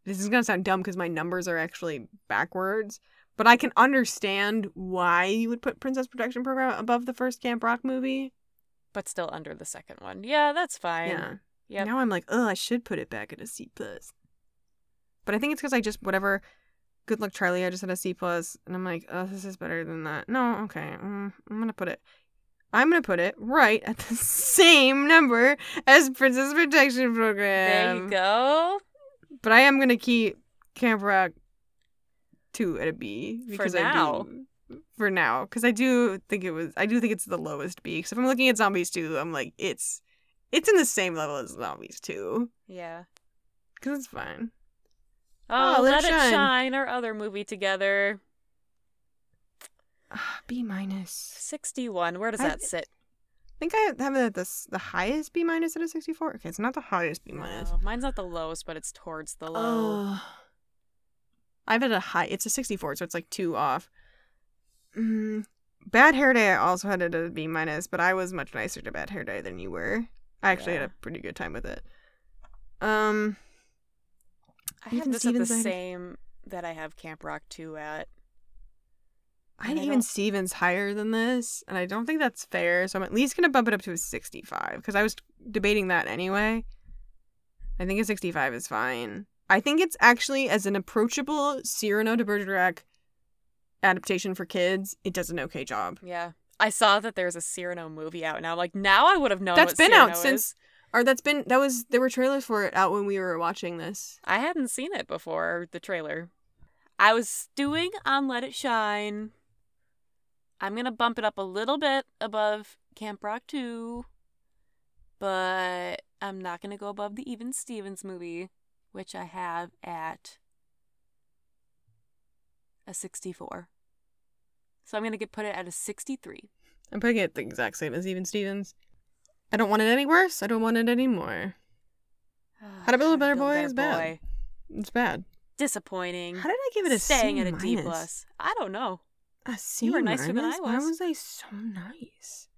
this is gonna sound dumb because my numbers are actually backwards. But I can understand why you would put Princess Protection Program above the first Camp Rock movie. but still under the second one. Yeah, that's fine. yeah. Yep. Now I'm like, oh, I should put it back at a C plus. But I think it's because I just whatever. Good luck, Charlie. I just had a C plus, and I'm like, oh, this is better than that. No, okay, mm, I'm gonna put it. I'm gonna put it right at the [laughs] same number as Princess Protection Program. There you go. But I am gonna keep Camp Rock two at a B For now. I do. For now, because I do think it was. I do think it's the lowest B. Because if I'm looking at Zombies two, I'm like, it's, it's in the same level as Zombies two. Yeah. Because it's fine. Oh, Oh, let, Let It Shine. shine. Our other movie together. Ah, B minus. 61. Where does I- that sit? I think I have it at the the highest B minus at a 64. Okay, it's not the highest B minus. No, mine's not the lowest, but it's towards the low. Oh. I've had a high. It's a 64, so it's like two off. Mm, Bad Hair Day, I also had it at a B minus, but I was much nicer to Bad Hair Day than you were. I actually Yeah. had a pretty good time with it. Um, I have this at the same that I have Camp Rock 2 at. I I even Stevens higher than this, and I don't think that's fair. So I'm at least gonna bump it up to a 65 because I was debating that anyway. I think a 65 is fine. I think it's actually as an approachable Cyrano de Bergerac adaptation for kids. It does an okay job. Yeah. I saw that there's a Cyrano movie out now. Like, now I would have known That's been Cyrano out is. since, or that's been that was there were trailers for it out when we were watching this. I hadn't seen it before, the trailer. I was stewing on Let It Shine. I'm going to bump it up a little bit above Camp Rock 2, but I'm not going to go above the Even Stevens movie, which I have at a 64. So I'm going to get put it at a 63. I'm putting it the exact same as even Stevens. I don't want it any worse. I don't want it any more. How ah, to Build a Better Boy is bad. It's bad. Disappointing. How did I give it a Staying C at a D minus? plus. I don't know. A C You were nicer than I minus? Why was. was I so nice?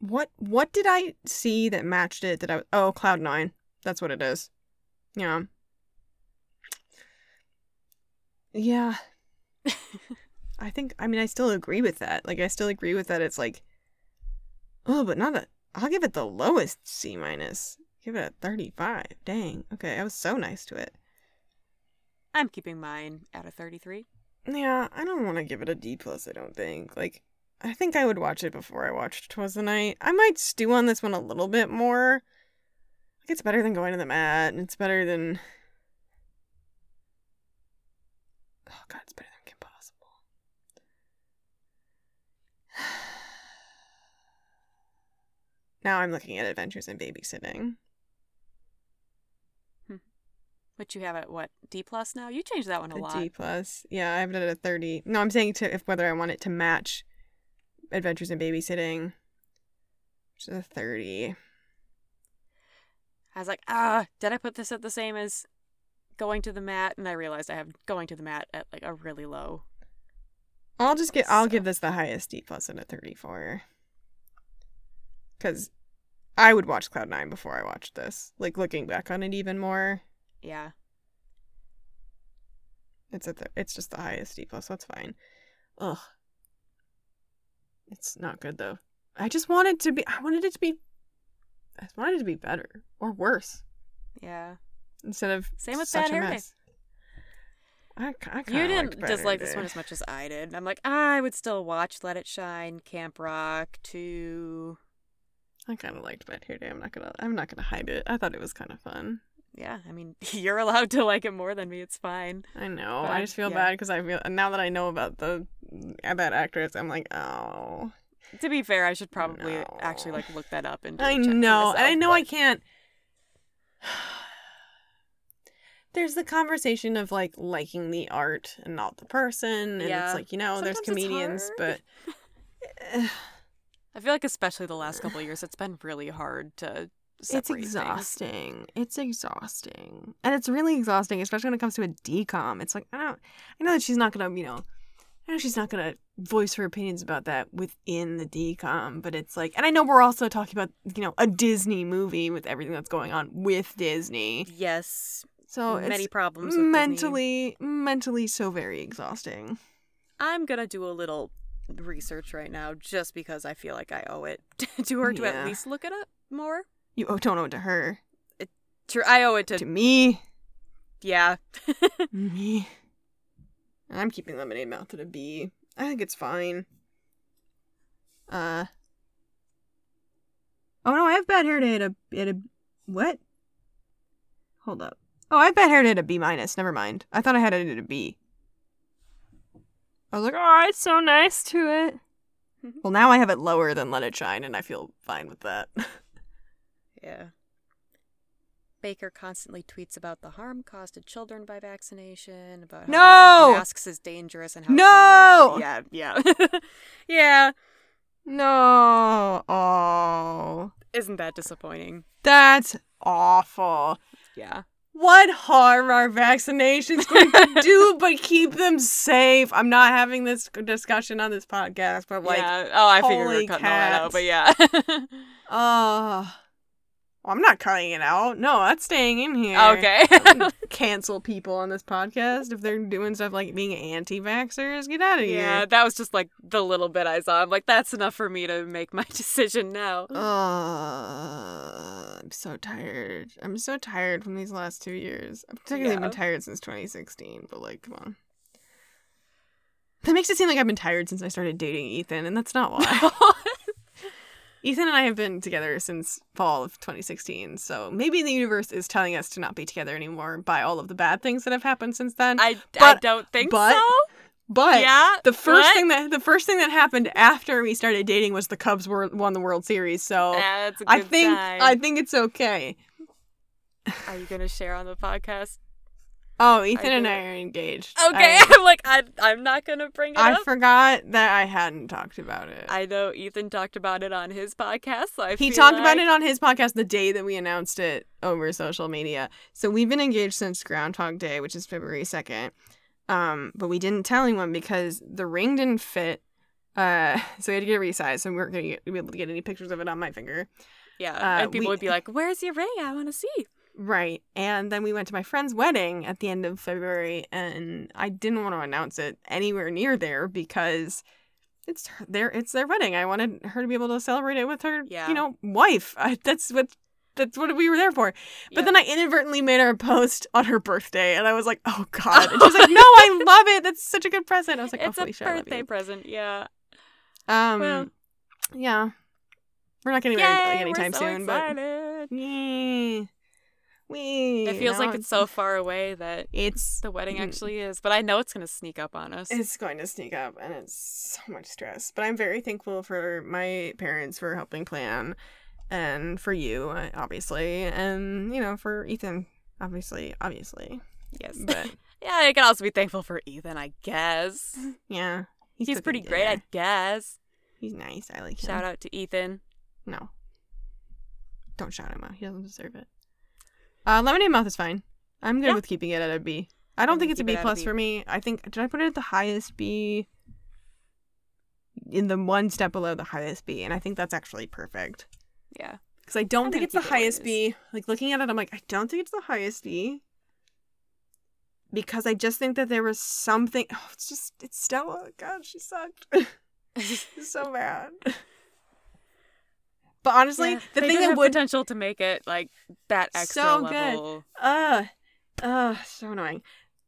What what did I see that matched it? That I oh Cloud Nine. That's what it is. Yeah. Yeah. [laughs] I think I mean I still agree with that. Like I still agree with that. It's like, oh, but not a. I'll give it the lowest C minus. Give it a thirty-five. Dang. Okay, I was so nice to it. I'm keeping mine at a 33. Yeah, I don't want to give it a D plus. I don't think. Like, I think I would watch it before I watched Twas the Night. I might stew on this one a little bit more. Like, it's better than going to the mat, and it's better than. Oh God, it's better than Kim Possible. [sighs] now I'm looking at Adventures in Babysitting. Which you have at what D plus now? You changed that one a A lot. D plus. Yeah, I have it at a thirty. No, I'm saying to if whether I want it to match Adventures in Babysitting, which is a thirty. I was like, ah, did I put this at the same as going to the mat? And I realized I have going to the mat at like a really low. I'll just get. I'll give this the highest D plus at a thirty-four. Because I would watch Cloud Nine before I watched this. Like looking back on it even more, Yeah. it's at the. It's just the highest D plus. That's fine. Ugh. It's not good though. I just wanted to be. I wanted it to be. I wanted it to be better or worse Yeah. instead of Same with such Bad Hair Day. I, I You didn't dislike Hair this one as much as I did. I'm like, I would still watch Let It Shine, Camp Rock, two. I kind of liked Bad Hair Day. I'm not gonna. I'm not gonna hide it. I thought it was kind of fun. Yeah, I mean, [laughs] you're allowed to like it more than me. It's fine. I know. But I just feel yeah. bad because I feel now that I know about the that actress, I'm like, oh, To be fair, I should probably No. actually like look that up and. I know, and I myself, know I but- can't. [sighs] There's the conversation of like liking the art and not the person, and Yeah. it's like you know, there's Sometimes it's comedians, but [laughs] [sighs] I feel like especially the last couple of years, it's been really hard to. It's separate things. exhausting. It's exhausting, and it's really exhausting, especially when it comes to a DCOM. It's like I don't, I know that she's not gonna, you know, I know she's not gonna voice her opinions about that within the DCOM, but it's like, and I know we're also talking about, you know, a Disney movie with everything that's going on with Disney, Yes, so many it's problems. With Disney. mentally, mentally so very exhausting. I'm gonna do a little research right now, just because I feel like I owe it [laughs] to her to at least look at it up more. You don't owe it to her, True, I owe it to, to me, yeah. [laughs] me. I'm keeping lemonade mouth at a B. I think it's fine. Uh. Oh no, I have bad hair day at a at a what? Hold up. Oh, I have bad hair day at a B minus. Never mind. I thought I had it at a B. I was like, oh, it's so nice to it. well, now I have it lower than Let It Shine, and I feel fine with that. [laughs] Yeah. Baker constantly tweets about the harm caused to children by vaccination, about how No! using masks is dangerous and how No! COVID Yeah, yeah. [laughs] yeah. no. Oh, Isn't that disappointing? that's awful. Yeah. What harm are vaccinations going to [laughs] do but keep them safe? I'm not having this discussion on this podcast, but like, yeah. Oh, I figured we were cutting all that out, but yeah. [laughs] uh, well, I'm not cutting it out. No, that's staying in here. okay. [laughs] Cancel people on this podcast if they're doing stuff like being anti-vaxxers. Get out of here. yeah, that was just like the little bit I saw. I'm like, that's enough for me to make my [laughs] decision now. Uh, I'm so tired. I'm so tired from these last two years. I've technically Yeah. been tired since 2016, but like, come on. That makes it seem like I've been tired since I started dating Ethan, and that's not [laughs] why. Ethan and I have been together since fall of 2016, so maybe the universe is telling us to not be together anymore by all of the bad things that have happened since then. I, I don't think but- so. but yeah. the first what? thing that the first thing that happened after we started dating was the Cubs were, won the World Series. So good I think sign. I think it's okay. Are you gonna share on the podcast? Oh, Ethan and I are engaged. Okay, I, [laughs] I'm like, I, I'm not gonna bring it I up. forgot that I hadn't talked about it. I know Ethan talked about it on his podcast. So I he talked about it on his podcast the day that we announced it over social media. So we've been engaged since Groundhog Day, which is February 2nd. Um, but we didn't tell anyone because the ring didn't fit. Uh, [laughs] so we had to get it resized. So we weren't going to be able to get any pictures of it on my finger. Yeah, uh, and people we- would be like, "Where's your ring? I want to see." Right. And then we went to my friend's wedding at the end of February, and I didn't want to announce it anywhere near there because it's her, their it's their wedding. I wanted her to be able to celebrate it with her, Yeah. you know, wife. I, that's what that's what we were there for. But Yep. then I inadvertently made her a post on her birthday, and I was like, "Oh God!" [laughs] And she's like, "No, I love it. That's such a good present." I was like, "Oh, it's a Felicia, birthday present. Yeah. Um, Well. yeah, we're not getting married anytime we're so soon, but yeah, we. It feels like it's so far away that It's the wedding Mm. actually is, but I know it's gonna sneak up on us. It's going to sneak up and it's so much stress. But I'm very thankful for my parents for helping plan and for you, uh, obviously, and, you know, for Ethan Obviously, obviously. Yes. But [laughs] yeah, I can also be thankful for Ethan, I guess. [laughs] yeah. He's, cooking pretty great, I guess. He's nice. I like him. Shout out to Ethan. No. Don't shout him out. He doesn't deserve it. Uh, Lemonade Mouth is fine. I'm good Yeah. with keeping it at a B. I don't think it's a B it plus B. for me. I think did I put it at the highest B? In the one step below the highest B, and I think that's actually perfect. Yeah. Because I don't I'm think it's the it highest. B. Like looking at it, I'm like, I don't think it's the highest B. Because I just think that there was something. Oh, [sighs] it's just it's Stella. God, she sucked. [laughs] So bad. [laughs] But honestly, Yeah, the thing that would potential to make it like that extra So good. level. Uh, uh, so annoying.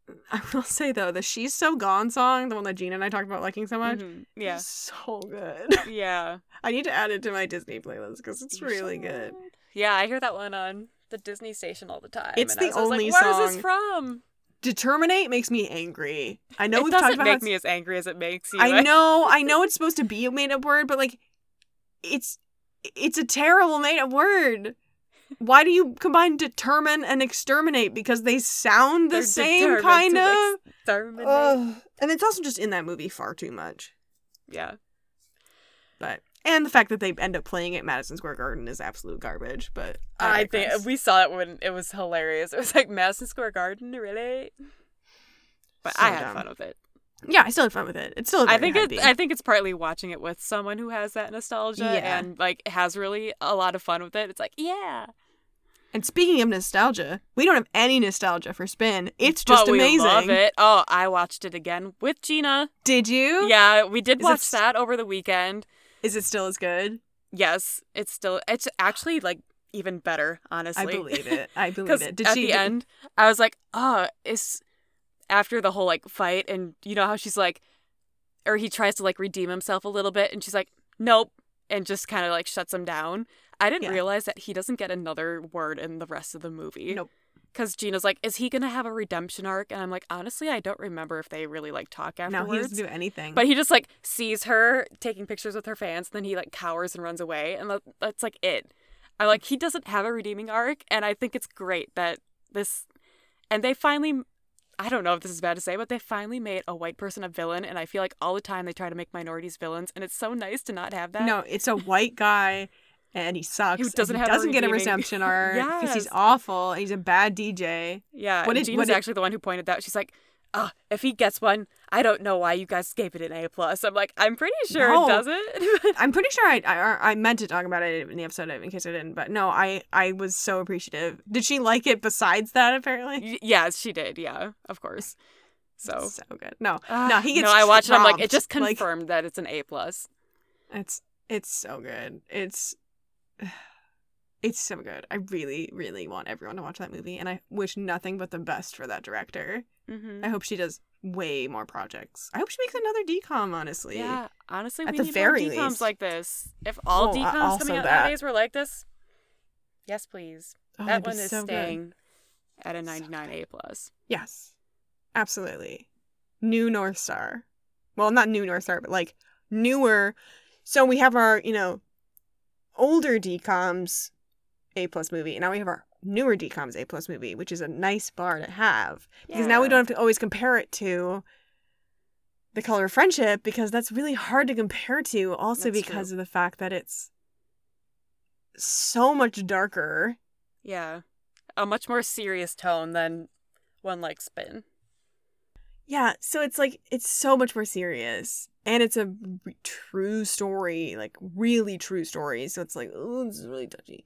[laughs] I will say though, the "She's So Gone" song, the one that Gina and I talked about liking so much, Mhm. Yeah. so good. [laughs] Yeah. I need to add it to my Disney playlist because it's You really should. good. Yeah, I hear that one on the Disney station all the time. It's the was only like, Where is this from? Determinate makes me angry. I know it we've doesn't talked about make me as angry as it makes you. I know, I [laughs] know it's supposed to be a made up word, but like, it's it's a terrible made up word. Why do you combine determine and exterminate? Because they sound the They're same, kind of. exterminate. And it's also just in that movie far too much. Yeah. But and the fact that they end up playing at Madison Square Garden is absolute garbage. But I think we saw it when it was hilarious. It was like Madison Square Garden, really? But So I had dumb. fun with it. Yeah, I still had fun with it. It's still. A I think it's. I think it's partly watching it with someone who has that nostalgia Yeah. and like has really a lot of fun with it. It's like, yeah. And speaking of nostalgia, we don't have any nostalgia for Spin. It's But just we amazing. love it. Oh, I watched it again with Gina. Did you? Yeah, we did Is watch s- that over the weekend. Is it still as good? Yes, it's still it's actually like even better, honestly. I believe it. I [laughs] believe it. Did at she? the end, I was like, oh, is after the whole like fight, and you know how she's like, or he tries to like redeem himself a little bit, and she's like, nope, and just kind of like shuts him down. I didn't Yeah. realize that he doesn't get another word in the rest of the movie. Nope. Because Gina's like, is he gonna have a redemption arc? And I'm like, honestly, I don't remember if they really like talk No, afterwards. he doesn't do anything. But he just like sees her taking pictures with her fans, and then he like cowers and runs away, and that's like it. i'm like he doesn't have a redeeming arc, and I think it's great that this, and they finally, I don't know if this is bad to say, but they finally made a white person a villain, and I feel like all the time they try to make minorities villains, and it's so nice to not have that. no, it's a white guy, and he sucks. Who doesn't he doesn't get a redemption [laughs] arc because he's awful. He's a bad DJ. yeah, What did- what did- actually the one who pointed that. She's like. Oh, if he gets one, I don't know why you guys gave it an A plus. I'm like, I'm pretty sure No. it doesn't. [laughs] I'm pretty sure I, I I meant to talk about it in the episode in case I didn't, but no, I I was so appreciative. Did she like it besides that? Apparently, Y- yes, she did. Yeah, of course. So [laughs] so good. No, Ah, no, he gets. no. I watched it. I'm like, it just Like, confirmed that it's an A plus. It's it's so good. It's [sighs] it's so good. I really really want everyone to watch that movie, and I wish nothing but the best for that director. Mm-hmm. I hope she does way more projects. I hope she makes another DCOM. Honestly, Yeah, honestly, At we the need very more DCOMs least. like this. If all Oh, DCOMs also coming out that. nowadays were like this, yes, please. Oh, that one is so good. staying at a So 99 A plus. Yes, absolutely. New North Star. Well, not new North Star, but like newer. So we have our, you know, older DCOMs A plus movie, and now we have our newer DComs A plus movie, which is a nice bar to have because now we don't have to always compare it to the color of friendship because that's really hard to compare to. Also That's because true. of the fact that it's so much darker. Yeah, a much more serious tone than one like Spin. Yeah, so it's like it's so much more serious, and it's a r- true story, like really true story. So it's like, oh, this is really touchy.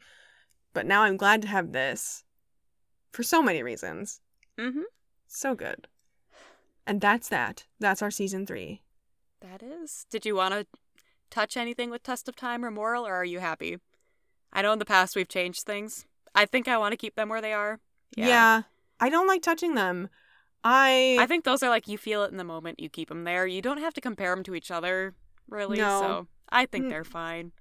But now I'm glad to have this for so many reasons. Mm-hmm. So good. And that's that. That's our season three. That is. Did you want to touch anything with Test of Time or Moral, or are you happy? I know in the past we've changed things. I think I want to keep them where they are. Yeah. I don't like touching them. I I think those are like you feel it in the moment, you keep them there. You don't have to compare them to each other, really. No. So I think Mm. they're fine.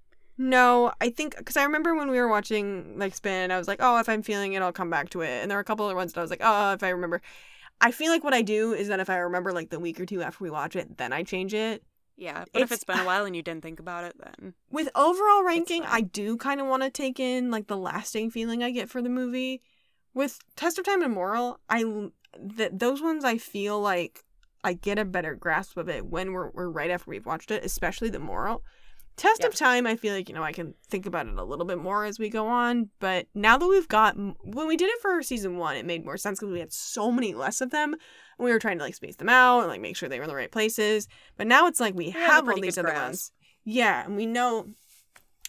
No, I think because I remember when we were watching like Spin, I was like, oh, if I'm feeling it, I'll come back to it. And there were a couple other ones that I was like, oh, if I remember. I feel like what I do is that if I remember like the week or two after we watch it, then I change it. Yeah, but if It's- it's been a while and you didn't think about it, then With overall ranking. I do kind of want to take in like the lasting feeling I get for the movie with Test of Time and Moral, I th- those ones I feel like I get a better grasp of it when we're we're right after we've watched it, especially the Moral. Test of Time, I feel like you know I can think about it a little bit more as we go on. But now that we've got when we did it for season one, it made more sense because we had so many less of them, and we were trying to like space them out and like make sure they were in the right places. But now it's like we have have all these other ones. Yeah, and we know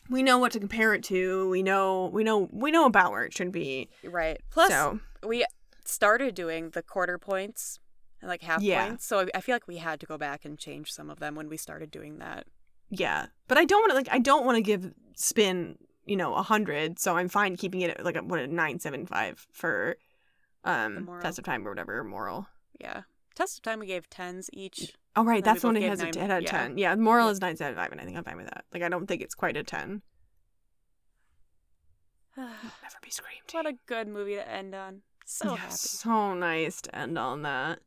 we know what to compare it to. We know we know we know about where it should be. Right. Plus, so we started doing the quarter points and like half Yeah. points, so I feel like we had to go back and change some of them when we started doing that. Yeah, but I don't want to like I don't want to give spin you know a hundred. So I'm fine keeping it at like a, what a nine seven five for um test of time or whatever moral. Yeah. Test of time we gave tens each. Oh right, And then we that's the one it has a nine- it had a yeah. ten. Yeah, moral Yeah. is nine seven five, and I think I'm fine with that. Like I don't think it's quite a ten. [sighs] Never be screamed. What a good movie to end on. So yeah, happy. so nice to end on that.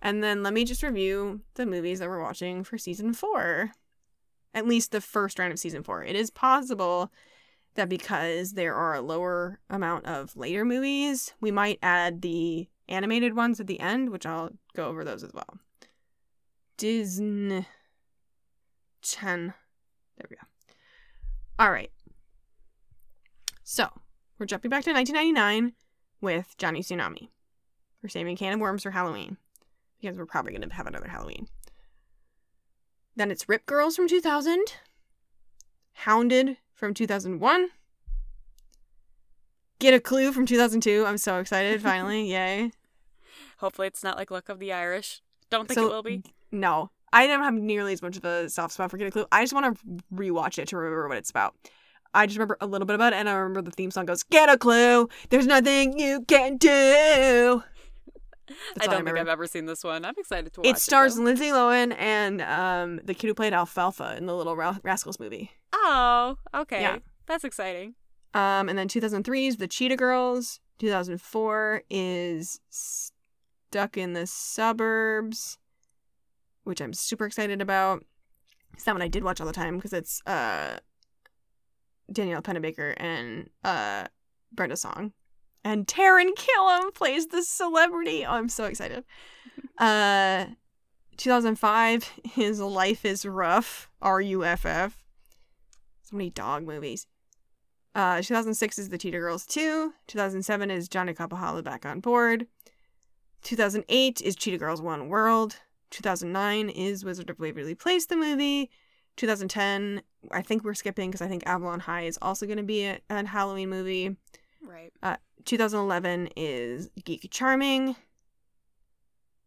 And then let me just review the movies that we're watching for season four. At least the first round of season four. It is possible that because there are a lower amount of later movies, we might add the animated ones at the end, which I'll go over those as well. Disney 10. There we go. All right. So, we're jumping back to 1999 with Johnny Tsunami. We're saving a can of worms for Halloween because we're probably going to have another Halloween. Then it's Rip Girls from 2000, Hounded from 2001, Get a Clue from 2002. I'm so excited, finally. [laughs] Yay. Hopefully, it's not like Luck of the Irish. Don't think So- it will be. No, I don't have nearly as much of a soft spot for Get a Clue. I just want to rewatch it to remember what it's about. I just remember a little bit about it, and I remember the theme song goes, Get a clue, there's nothing you can do. I I don't think. I've ever seen this one. I'm excited to watch it. It stars though. Lindsay Lohan and um, the kid who played Alfalfa in the Little Rascals movie. Oh, okay. Yeah. That's exciting. Um, and then 2003 is the Cheetah Girls. 2004 is Stuck in the Suburbs, which I'm super excited about. It's that one I did watch all the time because it's uh, Danielle Panabaker and uh, Brenda Song. And Taran Killam plays the celebrity. Oh, I'm so excited. Uh, 2005 his Life is Rough, R U F F. So many dog movies. Uh, 2006 is The Cheetah Girls 2. 2007 is Johnny Kapahala Back on Board. 2008 is Cheetah Girls One World. 2009 is Wizard of Waverly Place, the movie. 2010, I think we're skipping because I think Avalon High is also going to be a, a Halloween movie. Right. Uh, 2011 is Geeky Charming.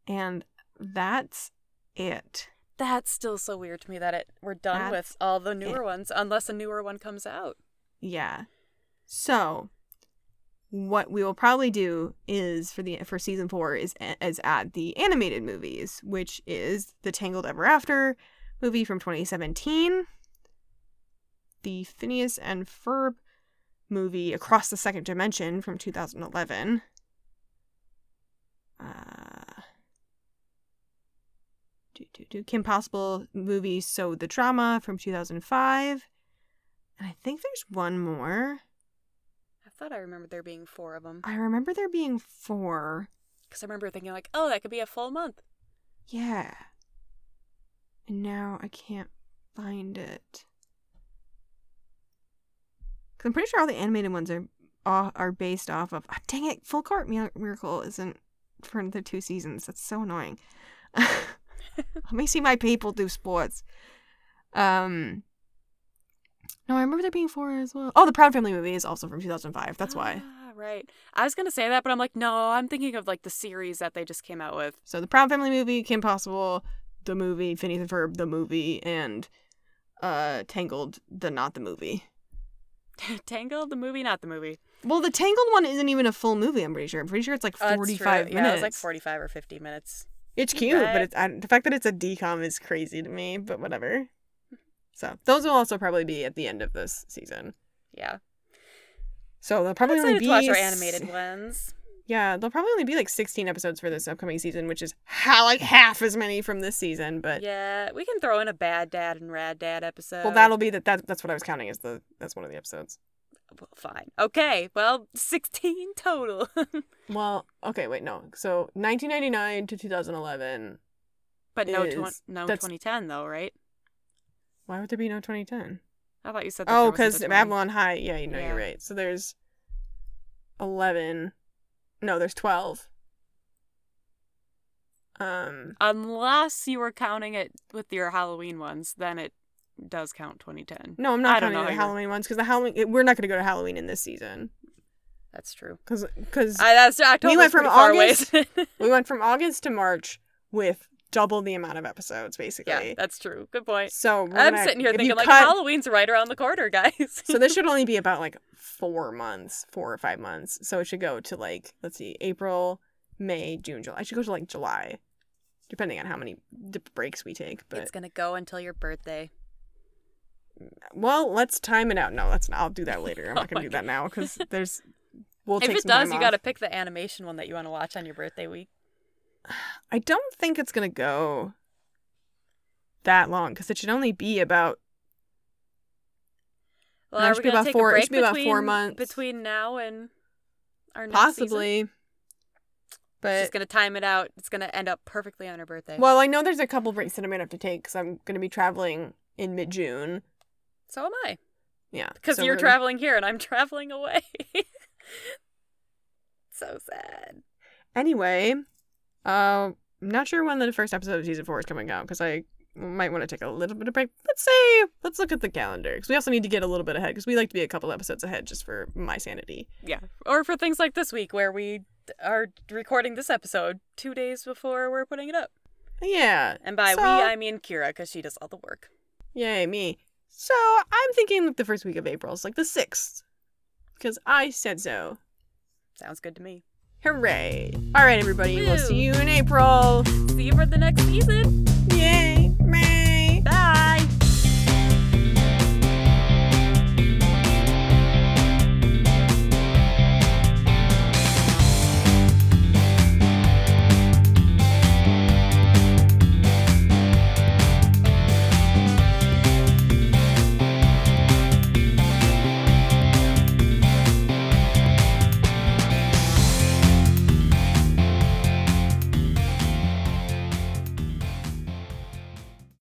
And that's it. That's still so weird to me that it we're done That's with all the newer ones unless a newer one comes out. Yeah. So, what we will probably do is for the for season four is is add the animated movies, which is the Tangled Ever After movie from 2017, the Phineas and Ferb movie Across the Second Dimension from 2011. Uh, do, do, do. Kim Possible movie So the Drama from 2005. And I think there's one more. I thought I remembered there being four of them I remember there being four. because I remember thinking like, oh, that could be a full month. Yeah. And now I can't find it. Cause I'm pretty sure all the animated ones are are are based off of. ah, dang it! Full Court Mi- Miracle isn't for the two seasons. That's so annoying. [laughs] Let me see my people do sports. Um. No, I remember there being four as well. Oh, the Proud Family movie is also from 2005. That's why. Ah, right. I was gonna say that, but I'm like, no, I'm thinking of like the series that they just came out with. So the Proud Family movie, Kim Possible, the movie, Phineas and Ferb, the movie, and uh Tangled, the not the movie. [laughs] Tangled, the movie, not the movie. Well, the Tangled one isn't even a full movie. I'm pretty sure. I'm pretty sure it's like Oh, that's 45 true. minutes. Yeah, it was like 45 or 50 minutes. It's cute, but Right. it's I, the fact that it's a DCOM is crazy to me. But whatever. So those will also probably be at the end of this season. Yeah. So they'll I'm probably only excited be to watch our s- animated ones. Yeah, there'll probably only be like 16 episodes for this upcoming season, which is ha- like half as many from this season. But Yeah, we can throw in a bad dad and rad dad episode. well, that'll be that. That that's what I was counting as the that's one of the episodes. Well, fine. Okay. Well, [laughs] 16 total. [laughs] Well, okay, wait, no. So 1999 to 2011. but no, Is- tw- no that's- 2010 though, right? Why would there be no 2010? I thought you said. That Oh, because a 20. Babylon High. Yeah, you know, Yeah. you're right. So there's 11. No, there's 12. Um, Unless you were counting it with your Halloween ones, then it does count 2010. no, I'm I not don't counting know the how you're- Halloween ones because the Halloween it- we're not going to go to Halloween in this season That's true. because because I, that's October. went from. August- [laughs] we went from August to March with double the amount of episodes basically. yeah, that's true. Good point. So we're I'm gonna- sitting here if you thinking like cut- Halloween's right around the corner, guys. so this [laughs] should only be about like four months, four or five months. So it should go to like let's see, April, May, June, July. I should go to like July, depending on how many d- breaks we take. But it's gonna go until your birthday. well, let's time it out. No, let's not. I'll do that later. I'm [laughs] Oh not gonna my do that now because there's. We'll if take it does, you gotta pick the animation one that you want to watch on your birthday week. I don't think it's gonna go that long because it should only be about Well, No, it should be about take four- it should be about four months. between now and our next season? possibly. But she's gonna time it out. It's gonna end up perfectly on her birthday. well, I know there's a couple breaks that I'm gonna have to take because I'm gonna be traveling in mid June. so am I, Yeah, because so you're traveling here and I'm [laughs] traveling away. [laughs] so sad. Anyway, uh, I'm not sure when the first episode of season four is coming out because I might want to take a little bit of break. Let's say, let's look at the calendar because we also need to get a little bit ahead because we like to be a couple episodes ahead just for my sanity. Yeah, or for things like this week where we are recording this episode two days before we're putting it up. Yeah, And by So- we, I mean Kira, because she does all the work. yay me. So I'm thinking like the first week of April is like the sixth because I said so. Sounds good to me. Hooray! All right, everybody, we'll see you in April. See you for the next season.